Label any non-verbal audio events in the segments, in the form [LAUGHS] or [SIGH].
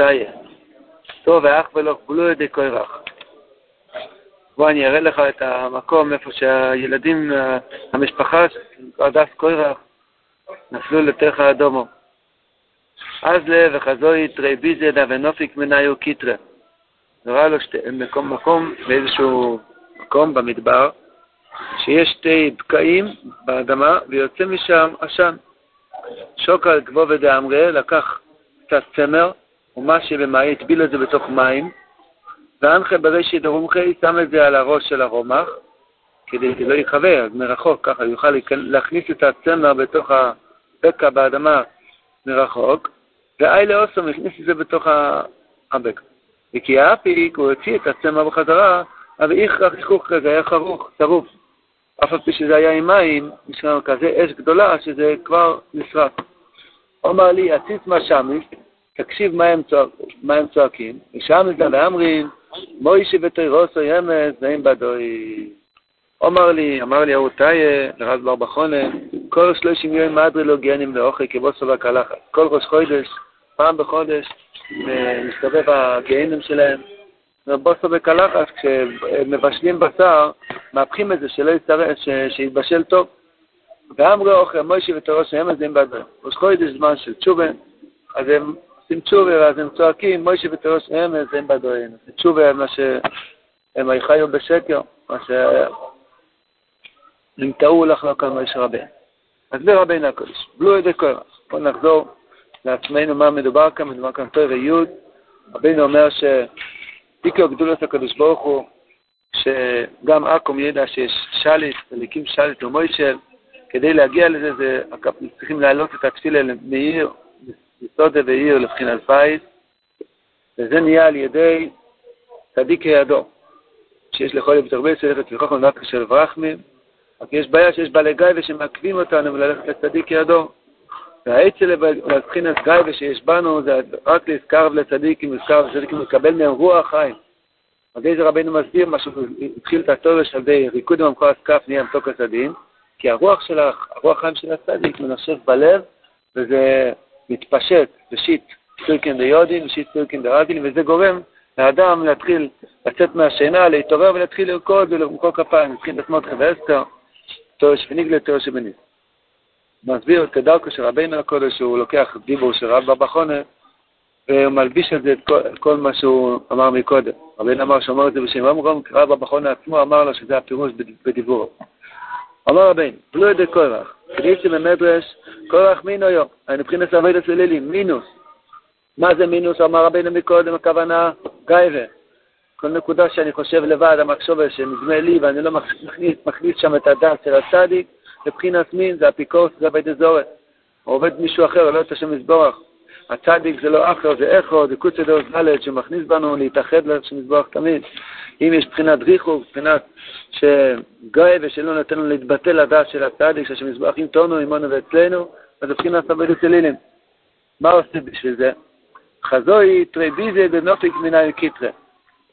אהותיה. טוב ואח ולא גבולו ידי קורח. בוא אני אראה לך את המקום איפה שהילדים, המשפחה, הדס קורח, נפלו לתוך האדומו. אז לב וחזוי תרי ביזדה ונופיק מניו קיטרה. נראה לו שתי, מקום, מקום, באיזשהו מקום במדבר, שיש שתי בקעים באדמה ויוצא משם עשן. שוקל גבוה דאמרי לקח קצת צמר, ומה שבמים, הטביל את זה בתוך מים, ואנחה בראשית הרומחי שם את זה על הראש של הרומח, כדי שלא יכבה, אז מרחוק, ככה יוכל להכניס את הצמר בתוך הבקע באדמה מרחוק, ואיילה אוסום הכניס את זה בתוך הבקע. וכי האפיק, הוא הוציא את הצמר בחזרה, אבל איכרח איכוך כזה היה חרוך, צרוף. אף על פי שזה היה עם מים, יש לנו כזה אש גדולה שזה כבר נשרף. אומר לי, עציץ מה שמיס, תקשיב מה הם, צועקים, ושם זה לאמרין, מוישי ותירוסו ימס, נעים בדוי. אומר לי, אמר לי אהותיה, לרז בר בחונה, כל שלושים יום מדרי לא גיינים לאוכל כבוסו והקלחת. כל ראש חודש, פעם בחודש, מסתובב הגיינים שלהם. ובוסו וקלחת, כשמבשלים בשר, מהפכים את זה שלא יצטרך, שיתבשל טוב. ואמרו אוכל מוישי ותירוסו ימס, נעים בדוי. ראש חודש זמן של תשובה, אז הם עושים תשובה, ואז הם צועקים, מוישה ותירוש אמס, הם בדוין. תשובה, מה שהם חיו בשקר, מה שהם טעו לחלוק על מוישה רבינו. אז זה רבינו הקודש, בלו ידי קורח. בואו נחזור לעצמנו מה מדובר כאן, מדובר כאן תואר י', רבינו אומר שעיקר גדולת הקדוש ברוך הוא, שגם עכו"ם ידע שיש שליט, וליקים שליט למוישל, כדי להגיע לזה, זה, צריכים להעלות את התפילה מאיר, יסודה ועיר לבחינת פייס, וזה נהיה על ידי צדיק הידו, שיש לכל יום תרבה סלחת וחוכם דווקא של ברחמים, רק יש בעיה שיש בעלי גיא ושמעכבים אותנו מללכת לצדיק ידו. והעצל לבחינת גיא ושיש בנו זה רק להזכר לצדיק, אם נזכר לצדיק, לקבל מהם רוח חיים. אז איזה רבנו מסביר מה התחיל את התורש על ידי ריקוד במקור הסקף נהיה מתוק הצדדים, כי הרוח של הרוח חיים של הצדיק מנשב בלב, וזה מתפשט בשיט סירקין דיודין ושיט סירקין דרדין, וזה גורם לאדם להתחיל לצאת מהשינה, להתעורר ולהתחיל לרקוד ולמחוא כפיים, להתחיל לתמות ואסתר, תורש וניגלה, תורש ובניס. מסביר כדרכו של רבינו הקודש, שהוא לוקח דיבור של רב בבחונה, והוא מלביש על זה את כל, כל מה שהוא אמר מקודם. רבינו אמר שאומר את זה בשם רמרום, רב בבחונה עצמו אמר לו שזה הפירוש בדיבורו. אמר רבינו, בלו ידי קריסי במדרש, קורח מינו יו, היינו מבחינת עבודת אלילים, מינוס. מה זה מינוס? אמר רבינו מקודם, הכוונה גייבה. כל נקודה שאני חושב לבד, המחשבה שנדמה לי, ואני לא מכניס, מכניס שם את הדעת של הצדיק, מבחינת מין זה אפיקורס, זה אזורת. הוא עובד מישהו אחר, לא את השם יזבורך. הצדיק זה לא אחר, זה איכו, זה קוצי דורס דלת, שמכניס בנו להתאחד לשם יזבורך תמיד. אם יש בחינת ריחו, בחינת שגוי ושלא נותן לנו להתבטא לדעת של הצדיק, שהשם יזבח איתנו, עמנו ואצלנו, אז זה בחינת עבודת אלילים. מה עושה בשביל זה? חזוי טרביזיה דנופיק מנהל קיטרה.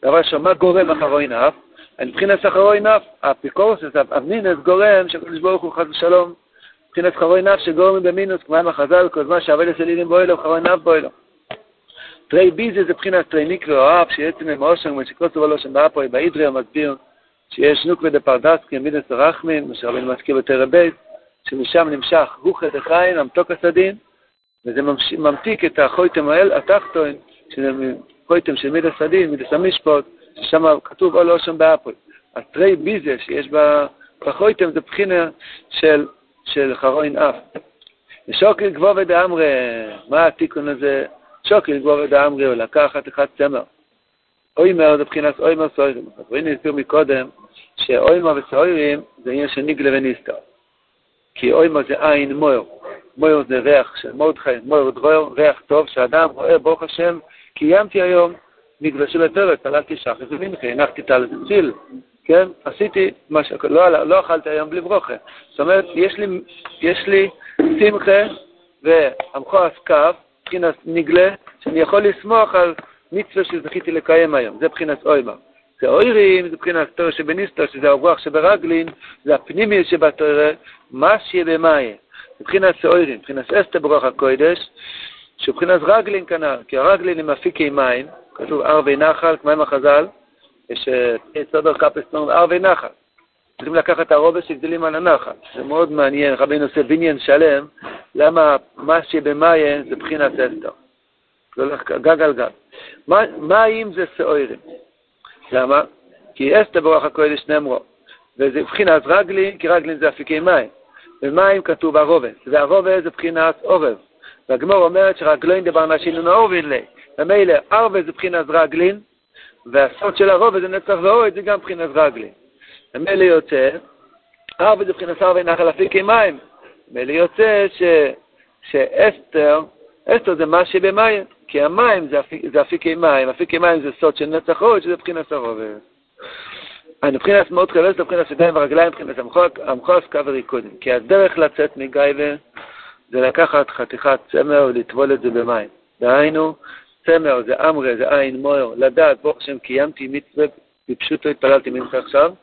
דבר שמה גורם אחרוי נף? מבחינת אחרוי נף, האפיקורס, אבנינס גורם שהקדוש ברוך הוא חס ושלום, מבחינת אחרוי נף שגורם במינוס, כמו עם החז"ל, כל זמן שעבודת אלילים בו אלו, אחרוי נף בו אלו. תרי ביזה זה בחינת תרי ניקרו אוהב, שיצא מהם אושר, כמו שקוסו ולושן באפוי, באידרי המסביר, שיש נוקווה דה פרדסקי, מידס הרחמין, מה שרבינו מזכיר בתרא בייס, שמשם נמשך רוחא דחיים, המתוק הסדין, וזה ממתיק את החויתם האל התחתון, שזה חויתם של מידס הדין, מידס המשפוט, ששם כתוב או לא שם באפוי. אז תרי ביזה שיש בחויתם זה בחינה של, של חרוין אף. ושוקל גבוה דאמרי, מה התיקון הזה? שוקל גבוה דאמרי, הוא לקח חתיכת צמר. אוימר זה מבחינת אוימר סוירים. אז ראינו הסביר מקודם שאוימר וסוירים זה עניין של ניגלה וניסתר. כי אוימר זה עין מויר. מויר זה ריח של מרדכי, מויר דרור, ריח טוב, שאדם רואה, ברוך השם, קיימתי היום של הפרק, עלתי שחר ומנחה, הנחתי טל ציל, כן? עשיתי מה ש... לא, לא אכלתי היום בלי ברוכה. זאת אומרת, יש לי, יש לי שמחה ועמכו אסקף, מבחינת נגלה, שאני יכול לסמוך על מצווה שזכיתי לקיים היום, זה מבחינת אוימה. זה אוירים, זה מבחינת תורה שבניסטר, שזה הרוח שברגלין, זה הפנימי שבתורה, מה שיהיה במאי. מבחינת אוירים, מבחינת אסתר ברוח הקודש, שבחינת רגלין כנ"ל, כי הרגלין הם אפיקי מים, כתוב ערבי נחל, עם החז"ל, יש סדר קפסטון ערבי נחל. צריכים לקחת את הרובס שגדלים על הנחל. זה מאוד מעניין, רבינו עושה בניין שלם, למה מה שבמיין זה בחינת אסתר. זה הולך גג על גג. מים זה סעורים. למה? כי אסתר ברוח הקודש נאמרו. וזה בחינת רגלין, כי רגלין זה אפיקי מים. במים כתוב הרובס, והרובס זה בחינת עורב. והגמור אומרת שרגלין דבר נשין ונאורבין לי. ומילא, ארווה זה בחינת רגלין, והסוד של הרובס זה נצח ואוהד, זה גם בחינת רגלין. ומילא יוצא, ארווה זה בחינת ארווה נחל אפיקי מים. מילא יוצא ש, שאסתר, אסתר זה מה שבמים, כי המים זה, אפיק, זה אפיקי מים, אפיקי מים זה סוד של נצח ואוהד, שזה בחינת הרובס. מבחינת מאוד חלס, מבחינת ידיים ורגליים, מבחינת המחוס, קו וריקודים. כי הדרך לצאת מגייבה זה לקחת חתיכת צמר ולטבול את זה במים. דהיינו, צמר זה אמרה, זה עין מויר, לדעת, ברוך השם, קיימתי מצווה, בפשוטו התפללתי מנחה עכשיו,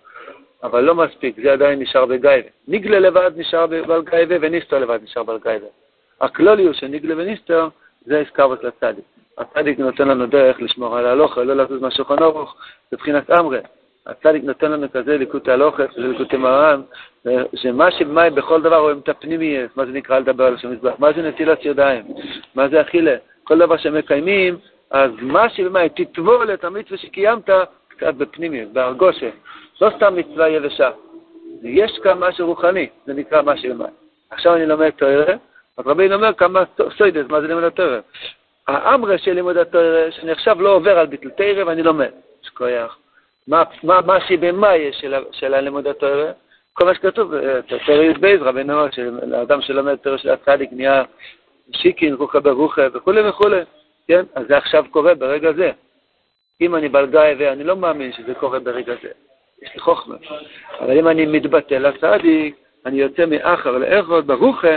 אבל לא מספיק, זה עדיין נשאר בגייבה. ניגלה לבד נשאר בגייבה וניסטר לבד נשאר בגייבה. הכלולי הוא שניגלה וניסטר זה הסקרבות לצדיק. הצדיק נותן לנו דרך לשמור על ההלוכה, לא לזוז מהשולחן ארוך, מבחינת אמרה. הצדיק נותן לנו כזה ליקוטי הלוכס וליקוטי מרן, שמה שבמאי בכל דבר רואים את הפנימי, מה זה נקרא לדבר על השם מזבח, מה זה נטילת ידיים, מה זה אכילה, כל דבר שמקיימים, אז מה שבמאי תטבול את המצווה שקיימת קצת בפנימי, בהרגושה, לא סתם מצווה יבשה, יש כאן משהו רוחני, זה נקרא מה שבמאי. עכשיו אני לומד תוארה, אז רבינו אומר כמה סוידס, מה זה לימוד התוארה. האמרה של לימוד התוארה, שאני עכשיו לא עובר על ביטל תרא ואני לומד, יש כוח. מה, מה, מה שבמאי של, של הלימוד התורה, כל מה שכתוב, אה, תורה י"ב, רבינו אמר שלאדם שלומד תורה של הצדיק נהיה שיקין, רוחה ברוחה וכולי וכולי, כן? אז זה עכשיו קורה ברגע זה. אם אני בלגאי ואני לא מאמין שזה קורה ברגע זה, יש לי חוכמה. אבל אם אני מתבטא לצדיק, אני יוצא מאחר לאכול ברוחה,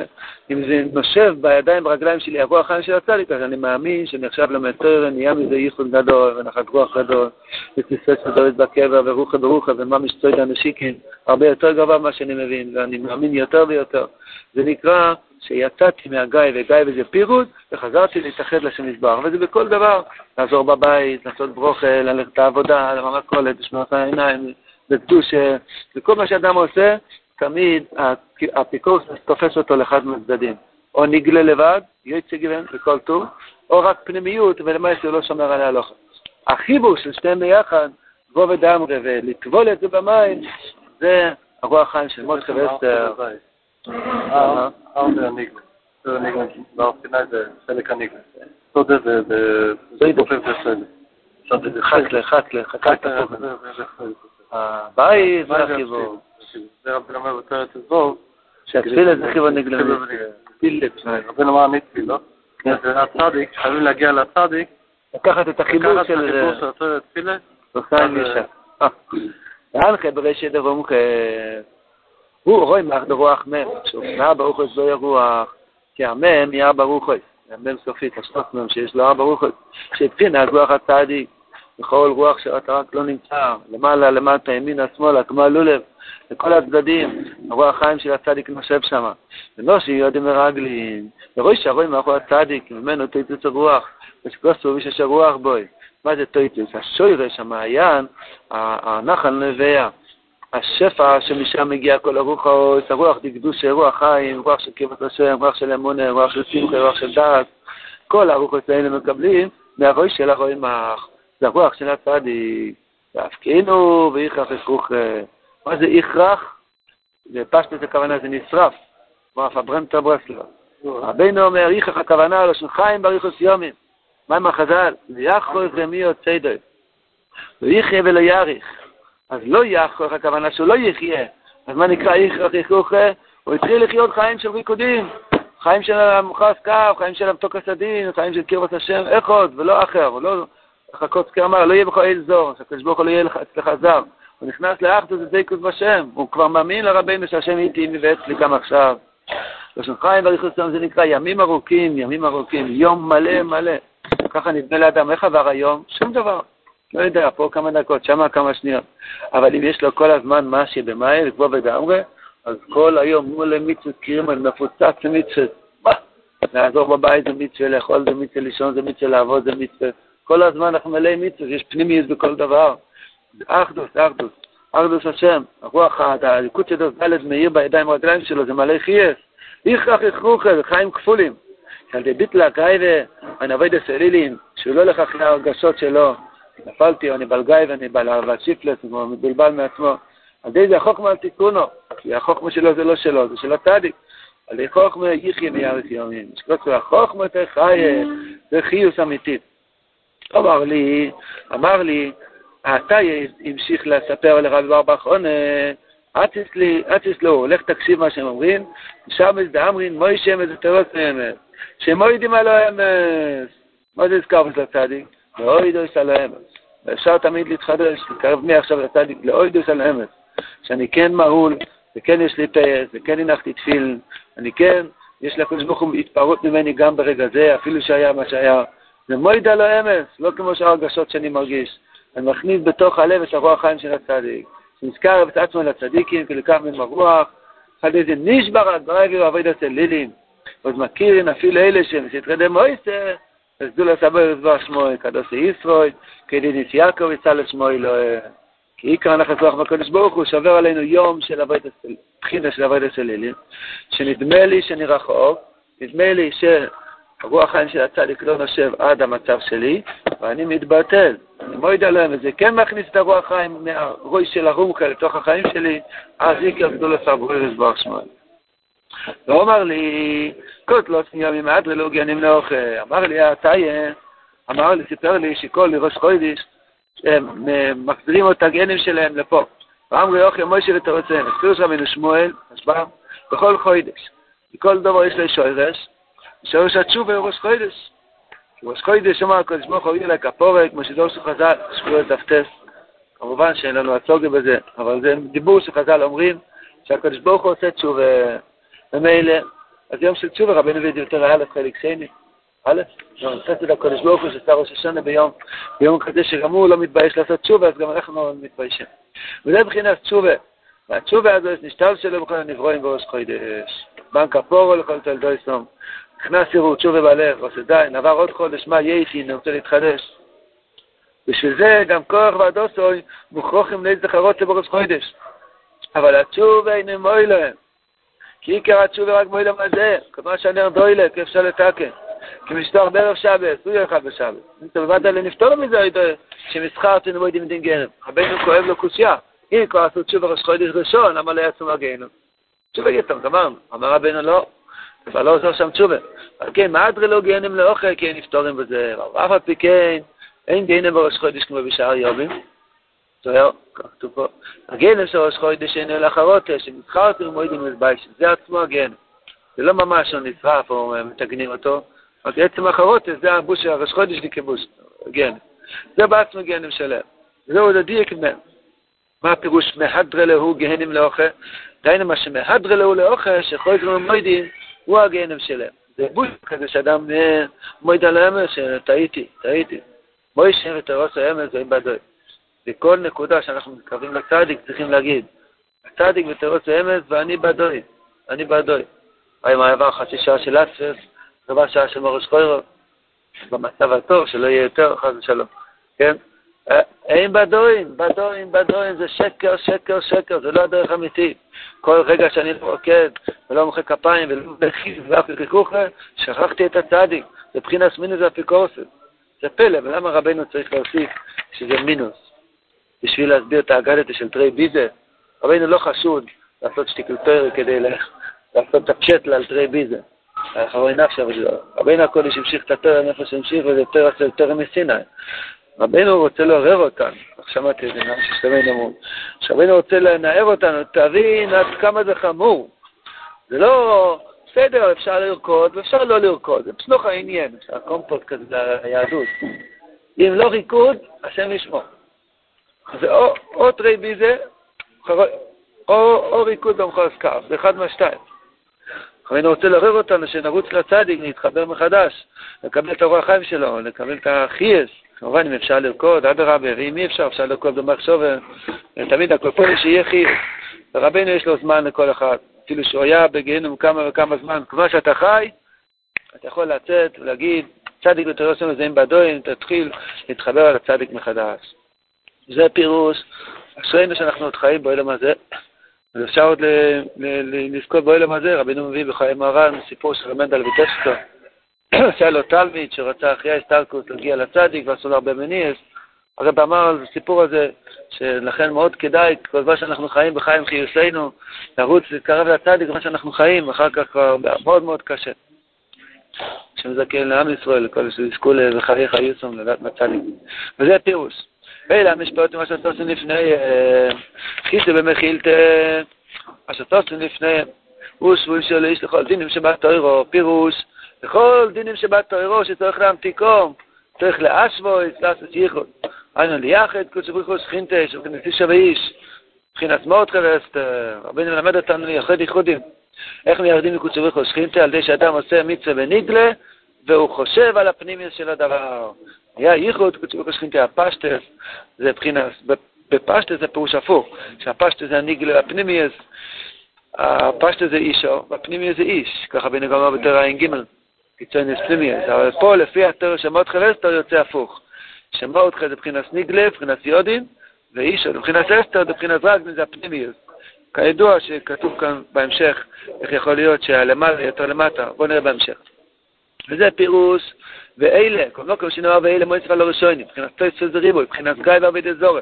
אם זה נושב בידיים וברגליים שלי, יבוא החיים של הצדיק, אז אני מאמין שאני עכשיו לומד תורה, נהיה מזה ייחוד גדול ונחת רוח גדול, ותפיסת גדולת בקבר ורוחה ברוחה וממש צוידה נשיקין, הרבה יותר גבוה ממה שאני מבין, ואני מאמין יותר ויותר. זה נקרא שיצאתי מהגיא, וגיא וזה פירוט, וחזרתי להתאחד לשם מזבח, וזה בכל דבר, לעזור בבית, לעשות ברוכה, ללכת לעבודה, למכולת, לשמור את העיניים, בקדושה, וכל מה שאדם עושה, תמיד האפיקורס תופס אותו לאחד מהצדדים. או נגלה לבד, יוצא גוון בכל טוב, או רק פנימיות, ולמעשה הוא לא שומר על ההלוכה. החיבור של שניהם ביחד, בוא ודמרי ולטבול את זה במים, זה הרוח חיים של משה ואסתר. חתלה, חתלה, חתלה. הבית זה החיבור. זה רבי אומר בפרק הזו, שהתפילה זה חיבור נגלמי. רבי אמר נתפילה. זה הצדיק, חייבים להגיע לצדיק. לקחת את החיבור של... לקחת את החיבור של התפילה. עושה ישר. ואנחה ברשת דרומחה. הוא רואה מאח דרוח מם, שאופנה ברוך הוא זו ירוח, כי המם יהיה ברוך הוא. המם סופית, השטות מם שיש לו ארבע רוחות, שבחינה רוח הצדיק, בכל רוח שאתה רק לא נמצא, למעלה, למטה, ימינה, שמאלה, כמו הלולב, לכל הצדדים, הרוח החיים של הצדיק נושב שם. ולא שיהיו יודעים מרגלים, ורואי שהרואים מאחורי הצדיק, ממנו תויטוס הרוח, ושכוסו ויש הרוח בוי. מה זה תויטוס? השוירש, המעיין, הנחל נביאה. השפע שמשם מגיע כל הרוחות, הרוח דקדוש, רוח חיים, רוח של קרבת השם, רוח של אמונה, רוח של שמחה, רוח של דעת. כל הרוחות האלה מקבלים מהרוי של הרואים מח. זה הרוח של הצדיק. והפקינו ויכרח הכרוך. מה זה איכרח? בפשטת הכוונה זה נשרף, כמו אף הברמטר ברסלר. רבינו אומר, איכרח הכוונה של חיים בריחוס יומים. מה עם החז"ל? ויחרוס ומי יוצא דוי. ויחיה ולא יאריך. אז לא יחרוס הכוונה שהוא לא יחיה. אז מה נקרא איכרח יכרוך? הוא התחיל לחיות חיים של ריקודים. חיים של המוחס קו, חיים של המתוקס הדין, חיים של קרבת השם, איך עוד, ולא אחר, הוא לא... חכות כאמר, לא יהיה בך אל זור, שהקדוש ברוך הוא לא יהיה אצלך זר. הוא נכנס לאחדות ודבקות בשם, הוא כבר מאמין לרבינו שהשם איתי ואצלי גם עכשיו. לשון חיים ואריכות יום זה נקרא ימים ארוכים, ימים ארוכים, יום מלא מלא. ככה נבנה לאדם, איך עבר היום? שום דבר. לא יודע, פה כמה דקות, שמה כמה שניות. אבל אם יש לו כל הזמן מה שבמים, כמו בגמרי, אז כל היום מול מצוות קירימן מפוצץ מצוות. מה? לעזור בבית זה מצווה, לאכול זה מצווה, לישון זה מצווה, לעבוד זה מצווה. כל הזמן אנחנו מלאי מצווה, יש פנימיות בכל דבר. אחדוס, אחדוס, אחדוס השם, הרוח, הליקוד של ד' מאיר בידיים וברגליים שלו, זה מלא חייס. איכך איכרוכה, זה חיים כפולים. על ידי ביטלה קייבה, אני עובד אסלילים, שהוא לא הולך אחרי ההרגשות שלו, נפלתי, אני בלגאי ואני בלהבה שיפלס, הוא מבולבל מעצמו. על ידי זה החוכמה על תיקונו, כי החוכמה שלו זה לא שלו, זה של הצדיק. על ידי חוכמה יחיה מיאריך יומים. שקוצו החוכמה תחיה, זה חיוס אמיתי. אמר לי, אמר לי, אתה המשיך לספר לרבי בר בחונה, אציס לו, לך תקשיב מה שהם אומרים, שם דאמרין מוישה איזה תירוץ מאמץ, שמוידים על האמץ. מה זה הזכר בזה הצדיק? לאוידוס על האמץ. ואפשר תמיד להתחדש, להתקרב מעכשיו לצדיק, לאוידוס על האמץ. שאני כן מהול, וכן יש לי פייס, וכן הנחתי תפיל, אני כן, יש לקדוש ברוך הוא התפרעות ממני גם ברגע זה, אפילו שהיה מה שהיה. זה מויד על האמץ, לא כמו שאר הרגשות שאני מרגיש. אני מכניס בתוך הלב את הרוח חיים של הצדיק. נזכר את עצמו לצדיקים, כי לקח מן הרוח, אחד איזה נשבר על ברגל ועבוד אצל לילים. עוד מכירים אפילו אלה שהם סתרי אז דו לסבר לסבר שמוי, קדוש ישרוי, כדי יעקב יצא לשמוי לא... כי עיקר הנחת רוח בקדוש ברוך הוא שובר עלינו יום של אבוידס, בחינה של אבוידס אלילים, שנדמה לי שאני רחוק, נדמה לי שהרוח חיים של הצדיק לא נושב עד המצב שלי, ואני מתבטל. אני לא יודע להם, וזה כן מכניס את הרוח חיים מהרוי של הרומקה לתוך החיים שלי, אז עיקר גדול הסברוי לסבר שמואל. ואומר לי, קוטלוס מיומי מאדרלוגיה נמנוך, אמר לי, התאיה, אמר לי, סיפר לי שכל ראש חוידיש, הם מחזירים את הגנים שלהם לפה. ואמרו אוכל מוישה ותרוצם, פירוש רבינו שמואל, השבע, בכל חוידש. בכל דבר יש לו שורש, שורש התשובה הוא ראש חוידש. ראש חוידש אומר הקדוש ברוך הוא יהיה לכפורת, כמו שדורשו חז"ל, שבוע תפטס. כמובן שאין לנו הצוגה בזה, אבל זה דיבור שחז"ל אומרים, שהקדוש ברוך הוא עושה תשובה, ומילא, אז יום של תשובה רבינו וידי יותר א' חלק שני. א', חסד הקדוש ברוך הוא שעשה ראש השנה ביום, ביום כזה שגם הוא לא מתבייש לעשות תשובה, אז גם אנחנו לא מתביישים. וזה מבחינת תשובה. והתשובה הזאת נשתל שלו בכל הנברואים בראש חוידש. בנק הפורו לכל תלדוי סום. נכנס יראו תשובה בלב, עושה די, נעבר עוד חודש, מה יהיה איתי, אני רוצה להתחדש. בשביל זה גם כוח ועדוסוי מוכרוחים לאיזה זכרות לבראש חוידש. אבל התשובה אינו מוי להם. כי עיקר התשובה רק מוי להם הזה, כמו שהנר דוילק, אפשר לתקן. כמשטוח בערב שבת, הוא יאכל בשבת. אתה בבת עלי נפתור מזה, שמסחרתי נבוא עם דין גנב. רבינו כואב לו קושייה. אם כבר עשו תשובה ראש חודש ראשון, למה לא יצאו מהגיהנום? תשובה יתם, גמרנו. אמר רבינו לא, כבר לא עוזר שם תשובה. אבל כן, מה אדרי לא גיהנם לאוכל, כי אין נפתורים בזה. אף על פי כן, אין גיהנם בראש חודש כמו בשאר יובים. זהו, כתוב פה. הגיהנם של ראש חודש אינו לאחרות, שמסחרתי ומועדים לבייש. זה עצמו הגיהנם. זה לא ממש לא נשרף או מתגנים אותו. רק עצם החרות זה הבוש של הראש חודש לכיבוש, גן. זה בעצמו גהנם שלם. זהו לדייק מהם. מה הפירוש מהדרה להו גהנם לאוכל? דהיינו מה שמהדרה להו לאוכל, שכל זמן מוידים, הוא הגהנם שלם. זה בוש כזה שאדם מויד על האמר שטעיתי, טעיתי. מוישה ותרוס האמר זה בדוי. בכל נקודה שאנחנו מתקרבים לצדיק צריכים להגיד, הצדיק ותרוס האמר ואני בדוי, אני בדוי. היי מה עבר חצי שעה של אספס, רבע שעה של מורש חוירו, במצב הטוב, שלא יהיה יותר, חס ושלום, כן? אין בדוין, בדוין, בדוין, זה שקר, שקר, שקר, זה לא הדרך האמיתית. כל רגע שאני לא רוקד, ולא מוחא כפיים, ולא מכיל, ואף ככוכה, שכחתי את הצדיק. זה מבחינת מינוס אפיקורסס. זה פלא, ולמה רבנו צריך להוסיף שזה מינוס? בשביל להסביר את האגדתה של תרי ביזה. רבנו לא חשוד לעשות שטיקלטורי כדי לעשות את הפשטלה על תרי ביזה. אחרי נפש, רבינו הקודש המשיך את התרם איפה שהמשיך, וזה תרם של תרם מסיני. רבינו רוצה לעורר אותנו, שמעתי את זה מה ששתמיד אמרו, שרבינו רוצה לנער אותנו, תבין עד כמה זה חמור. זה לא, בסדר, אפשר לרקוד ואפשר לא לרקוד, זה פסנוך העניין, הקומפוט כזה ליהדות. אם לא ריקוד, השם ישמור. זה או, או תרי ביזה, או, או ריקוד במחוז כף, זה אחד מהשתיים. רבינו רוצה לעורר אותנו שנרוץ לצדיק, להתחבר מחדש, לקבל את הרוח החיים שלו, לקבל את החייס. כמובן, אם אפשר לרקוד, אדרבה, ואם אי אפשר, אפשר לרקוד במחשוב, תמיד הכל פה שיהיה חייס. ורבנו יש לו זמן לכל אחד. אפילו שהוא היה בגיהנום כמה וכמה זמן, כמו שאתה חי, אתה יכול לצאת ולהגיד, צדיק ותורה עושים לזהים בדוין, תתחיל להתחבר על הצדיק מחדש. זה פירוש, אשרינו שאנחנו עוד חיים בעולם הזה, ואפשר עוד לזכות בעולם הזה, רבינו מביא בחיי מרן, סיפור של רמנדל ויטשקו, [CLEARS THROAT] שהיה לו תלמיד שרצה אחרי ההסתלקות להגיע לצדיק ועשו לו הרבה מניאס, הרב אמר על הסיפור הזה, שלכן מאוד כדאי, כל זמן שאנחנו חיים בחיים חיוסנו, לרוץ, להתקרב לצדיק, בזמן שאנחנו חיים, אחר כך כבר מאוד מאוד קשה. שמזכן לעם ישראל, לכל שיזכו לחיי חיוסם, לדעת מצדיק. וזה הפירוש. ואלה המשפעות ממה שעשו לפני, חיסו במחילתא, מה שעשו לפני, ושבו של איש לכל דינים שבתוירו, פירוש, לכל דינים שבתוירו שצריך להמתיקו, צריך לאשבו, לעשות ייחוד. היינו ליחד, קודש ברוך הוא שכינתה, שבכנסת שווה איש, מבחינת מאוד חבסת, רבינו מלמד אותנו לייחד ייחודים. איך מייחדים מקודש ברוך הוא שכינתה? על ידי שאדם עושה מצווה ונגלה, והוא חושב על הפנימיות של הדבר. היה ייחוד, קודש ברוך הוא שכינתה, הפשטס, זה מבחינת, בפשטס זה פירוש הפוך, שהפשטס זה הנגלה הפנימיות, הפשטס זה אישו, והפנימיות זה איש, ככה בן הגמר בתורה ע"ג, קיצוני פנימיות, אבל פה לפי התורה שמות חבסתו יוצא הפוך. שמות זה מבחינת ניגלה, מבחינת יודין, ואישו, מבחינת אסתר, מבחינת רגלין זה הפנימיות. כידוע שכתוב כאן בהמשך איך יכול להיות שהלמעלה יותר למטה, בואו נראה בהמשך. וזה פירוש, ואלה, כל מקום שנאמר ואלה מועצת על הראשונים, מבחינת טויס זה ריבוי, מבחינת גיא ועבידי זורם.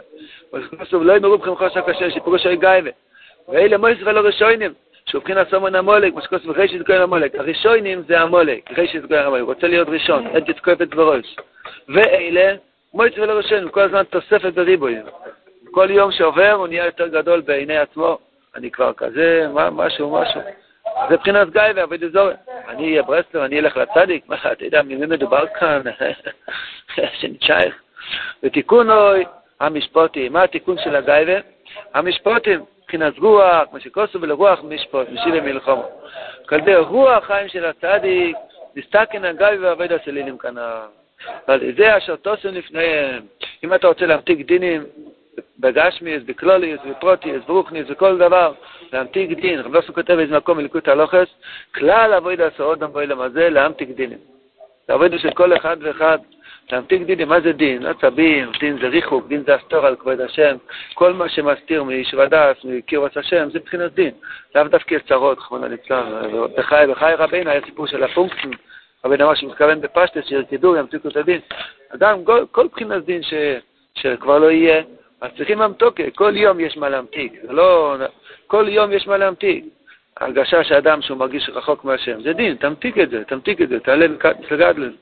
וכתוב לא ימרו בכם חושק אשר שפירושו גיא ואלה מועצת על הראשונים, שהוא מבחינת סומן המולק, מה שכתוב רישת גוי המולק. הראשונים זה המולק, רישת גוי המולק, רוצה להיות ראשון, אין תתקופת בראש. ואלה מויץ ולא ראשון, כל הזמן תוספת בריבויים. כל יום שעובר הוא נהיה יותר גדול בעיני עצמו. אני כבר כזה, משהו, משהו. זה מבחינת גיא ועבד אזור. אני אהיה ברסלר, אני אלך לצדיק. מה, אתה יודע, ממי מדובר כאן? [LAUGHS] שנצ'ייך. ותיקון אוי, המשפוטים. מה התיקון של הגייבה? המשפוטים, מבחינת רוח, מה שכוסו ולרוח משפוט, משיב מלחמו. כלבי רוח חיים של הצדיק, נסתכן הגיא ועבד הסלילים. ועל ידי אשר תוסם לפניהם. אם אתה רוצה להמתיק דינים בגשמיס, בקלוליס, בפרוטיס, ברוכניס, בכל דבר, להמתיק דין, רב נוסו כותב באיזה מקום מליקוד הלוכס, כלל אבוידע עוד באוילם הזה, להמתיק דינים. זה אבוידע של כל אחד ואחד, להמתיק דינים, מה זה דין? עצבים, דין זה ריחוק, דין זה אסתור על כבוד השם, כל מה שמסתיר מאיש ודס, מקירוס השם, זה מבחינת דין. לאו דווקא צרות, רחמנא ליצלן, בחי, בחי רבינו היה סיפור של הפונקצים. רבי אמר שמתכוון בפשטס, שירקדו, ימתיקו את הדין. אדם, כל, כל בחינת דין ש, שכבר לא יהיה, אז צריכים המתוקה, כל יום יש מה להמתיק, זה לא... כל יום יש מה להמתיק. הרגשה שאדם שהוא מרגיש רחוק מהשם, זה דין, תמתיק את זה, תמתיק את זה, תעלה לזה.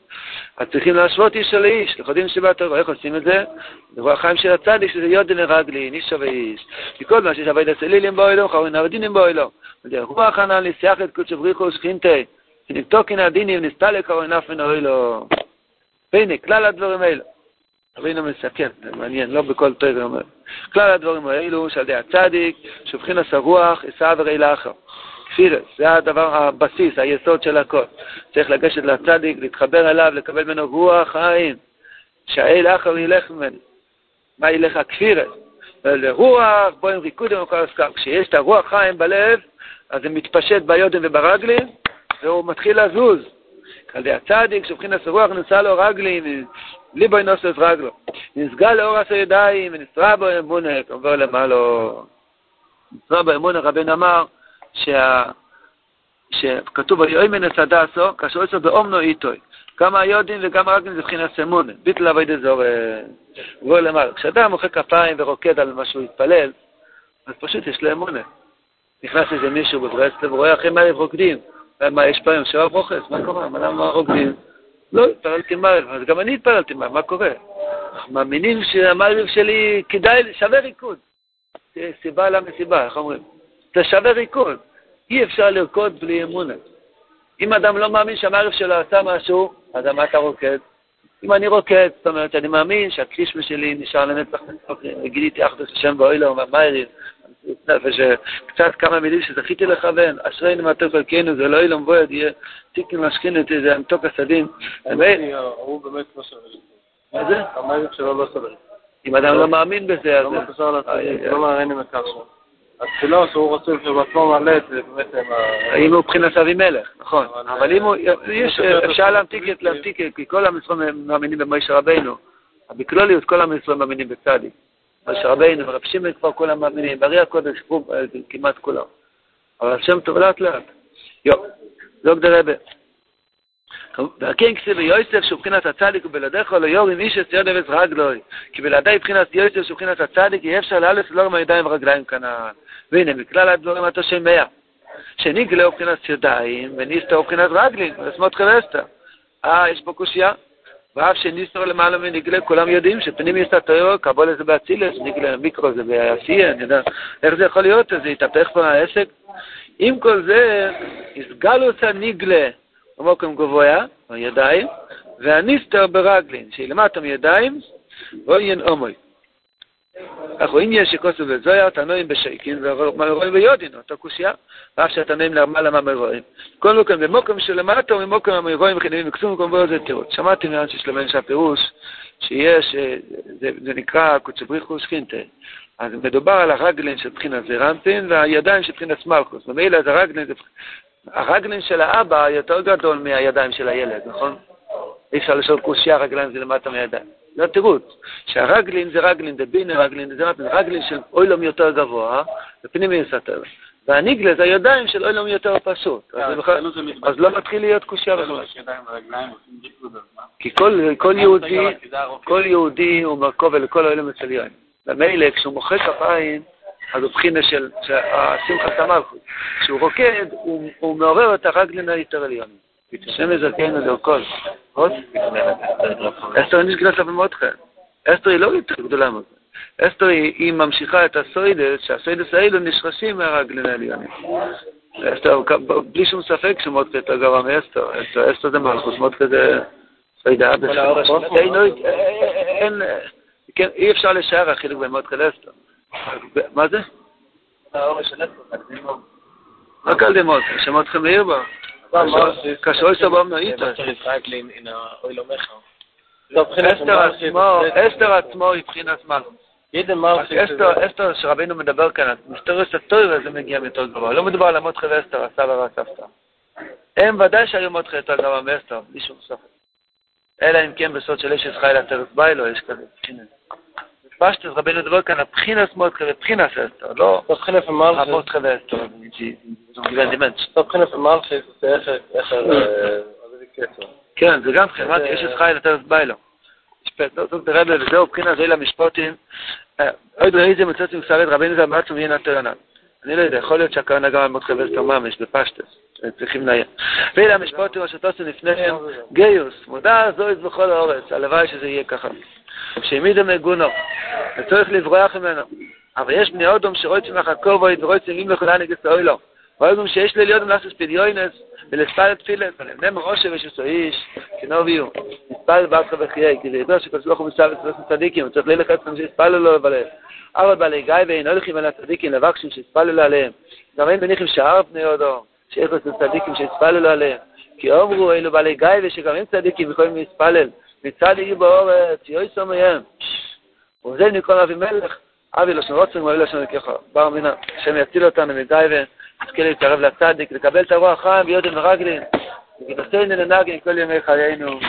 אז צריכים להשוות איש לאיש, לכודים שבעת הרוע, איך עושים את זה? ברוח חיים של הצדיק, שזה יודן לרגלי, איש שווה איש. מכל מה שיש עבד הסלילים באוילום, חרוין עבדינים באוילום. רוח חנן לשיח את קודש בריחו ושכינתי. שנבדוקין הדינים נסתלק ארון אף ונראי לו. והנה, כלל הדברים האלו. רבינו מסכם, זה מעניין, לא בכל תואר אומר. כלל הדברים האלו שעל ידי הצדיק, שבחינס הרוח, יישא וראי לאחר. כפירס, זה הדבר, הבסיס, היסוד של הכל. צריך לגשת לצדיק, להתחבר אליו, לקבל ממנו רוח חיים, שהאל אחר ילך ממנו. מה ילך הכפירס? ולרוח, בו עם ריקודים וכל הסקר. כשיש את הרוח חיים בלב, אז זה מתפשט ביודם וברגלים, והוא מתחיל לזוז. על ידי הצדיק, שבחינס הרוח נשא לו רגלים, ליבו נוסף רגלו. נסגל לאור עשר ידיים, ונשרה בו אמונה, עובר למעלו. נשרה בו אמונה, רבן אמר. שכתוב על יואי מנס הדסו, כאשר עושה באומנו איתוי. גם היודין וגם הרגלים זה מבחינת אמונה. ביטל אבי דזור, עובר למעלה. כשאדם מוחא כפיים ורוקד על מה שהוא התפלל, אז פשוט יש לו אמונה. נכנס איזה מישהו בברסלב ורואה אחרי מה רוקדים. מה, יש פעמים שרב רוחס, מה קורה? מה למה רוקדים? לא, התפללתי מערב, אז גם אני התפללתי מערב, מה קורה? מאמינים שהמערב שלי כדאי, שווה ריקוד. סיבה למסיבה, איך אומרים? זה שווה ריקוד. אי אפשר לרקוד בלי אמונה. אם אדם לא מאמין שהמערב שלו עשה משהו, אז מה אתה רוקד? אם אני רוקד, זאת אומרת שאני מאמין שהקרישמה שלי נשאר לנצח נצח, גיליתי אחדות השם באוילום, המיירים, ושקצת כמה מילים שזכיתי לכוון, אשרינו מעטר חלקנו, זה לא אילום בועד, יהיה תיקן משכין אותי, זה המתוק הסדין. הוא באמת לא סובל. מה זה? המיירים שלו לא סובל. אם אדם לא מאמין בזה, אז... לא מאמין בקר שלו. התפילה שהוא רוצה שבעצמו מעלה את זה באמת עם ה... אם הוא מבחינת אבימלך, נכון. אבל, אם הוא, אה, אפשר טוב. להמתיק, להמתיק, כי כל עם ישראל מאמינים במוישה רבינו. בכלוליות כל עם ישראל מאמינים בצדיק. מוישה רבינו ורב שמעון כבר כולם מאמינים, בארי הקודש אה, כמעט כולם. אבל השם טוב לאט לאט. יו, זוג דה רבה. והכן כסיב יוסף שהוא מבחינת הצדיק ובלעדיך לא יורים איש את יד אבס רגלוי כי בלעדי מבחינת יוסף שהוא מבחינת הצדיק אי אפשר לאלף לא עם הידיים ורגליים כנען. והנה מכלל הדברים אתה שומע שניגלה הוא מבחינת ידיים וניסתר הוא מבחינת רגלין וסמות חבסתא אה יש פה קושייה ואף שניסתר למעלה מניגלה כולם יודעים שפנים יש התיאור קבול לזה באצילס ניגלה מיקרו זה בעשייה אני יודע איך זה יכול להיות זה יתהפך פה העסק עם כל זה הסגלוס הניגלה במוקם גבוה, הידיים, והניסתר ברגלין, שלמטה מידיים, ואוין אומוי. אך רואים יש שכוסו וזויר, תנועים בשייקין, ומרואים ביודין, אותו קושייה, ואף שהתנועים למעלה מהמרואים. כל מקום, במוקם שלמטה וממוקם המרואים וחינבים וקסום מקום בו זה תירוץ. שמעתי מעט שיש לבן שהפירוש, שיש, אה, זה, זה נקרא קוצבריחוס חינטה. אז מדובר על הרגלין של בחינת זרנטין והידיים של בחינת מלכוס. ומילא אז הרגלין הרגלין של האבא יותר גדול מהידיים של הילד, נכון? אי אפשר לשאול קושייה, רגליים זה למטה מהידיים. זה התירוץ, שהרגלין זה רגלין דבינה, רגלין זה מטה, רגלין של אוילום יותר גבוה, ופנימי יסתר. והניגלה זה הידיים של אוילום יותר פשוט. אז בכלל- אז לא מתחיל להיות קושייה בכלל. כי כל- יהודי, כל יהודי הוא מרכוב לכל האוילום אצל יין. ומילא כשהוא מוחא כפיים, אז הוא בחינה של השמחת המלכות. כשהוא רוקד, הוא מעורר את הרגלין היותר עליונים. השם יזכנו לכל. עוד? אסתר נשגלת במותכם. אסתר היא לא יותר גדולה מזה. אסתר היא, ממשיכה את הסוידס, שהסוידס האלו נשרשים מהרגלין העליונים. אסתר, בלי שום ספק שמותכה יותר גרוע מאסתר. אסתר, זה מלכוס, זה סוידה. האורש של אסתר. אין, אין, אין, כן, אי אפשר לשער החילוק בין מותכה לאסתר. מה זה? רק על דמות, שמות לעיר בה. אסתר באמנו איתו. אסתר עצמו, אסתר היא בחינת. רק אסתר, אסתר שרבינו מדבר כאן, מסתורס התוירה זה מגיע מיותר גבוה. לא מדובר על המותחה ואסתר, הסבא והסבתא. הם ודאי שהיו מותחה יותר גבוה מאסתר, בלי שום ספק. אלא אם כן בסוד של אשת חיילה תרס ביילו, יש כזה בחינה. פשטוס רבינו מדבר כאן על בחינס מותחה ובחינס אסתר, לא המותחה ואסתר, זה איך, איך, אה, אז זה קצר. כן, זה גם חברת אשת חיילה תרס ביילו. זאת רבי וזהו בחינה זה למשפוטים. אה, עוד ראי זה מצאת מסרת רבינו זה בעצמו יהיה נתרנן. אני לא יודע, יכול להיות שהכוונה גם על מותחה ואסתר ממש בפשטוס. צריכים לעיין. ואלה המשפוטים אשר תעשו לפניהם, גיוס, מודע זויז בכל האורץ, הלוואי שזה יהיה ככה. כשהעמיד וצריך לברוח ממנו. אבל יש בני אודום שרויצים לחקור בו, ורוצים אם לכולה נגד אוילו. ואודם שיש לי להיות מלאסס פדיונס, ולספל את תפילת, ולבנם ראשה ושסו איש, כנוביו, נספל באסך וחיי, כי זה ידוע שקדוש ברוך הוא מסב את צדיקים, וצריך ללך עצמם שיספלו לו לבלל. אבל בעלי גיא ואין הולכים על הצדיקים לבקשים שיספלו עליהם. גם אין בניחים שער בני אודום. שיש לו צדיקים שיתפללו עליהם. כי אמרו אלו בעלי גיא ושגם הם צדיקים יכולים להתפלל. מצד יהיו באורץ, יויסו מהם. וזה נקרא אבימלך, אבי לשון רוצים ואבי לשון לקחה. בר מינה, השם יציל אותנו מגיא ונזכה להתקרב לצדיק, לקבל את הרוח חיים ויודעים ורגלין. וגנותינו לנגן כל ימי חיינו.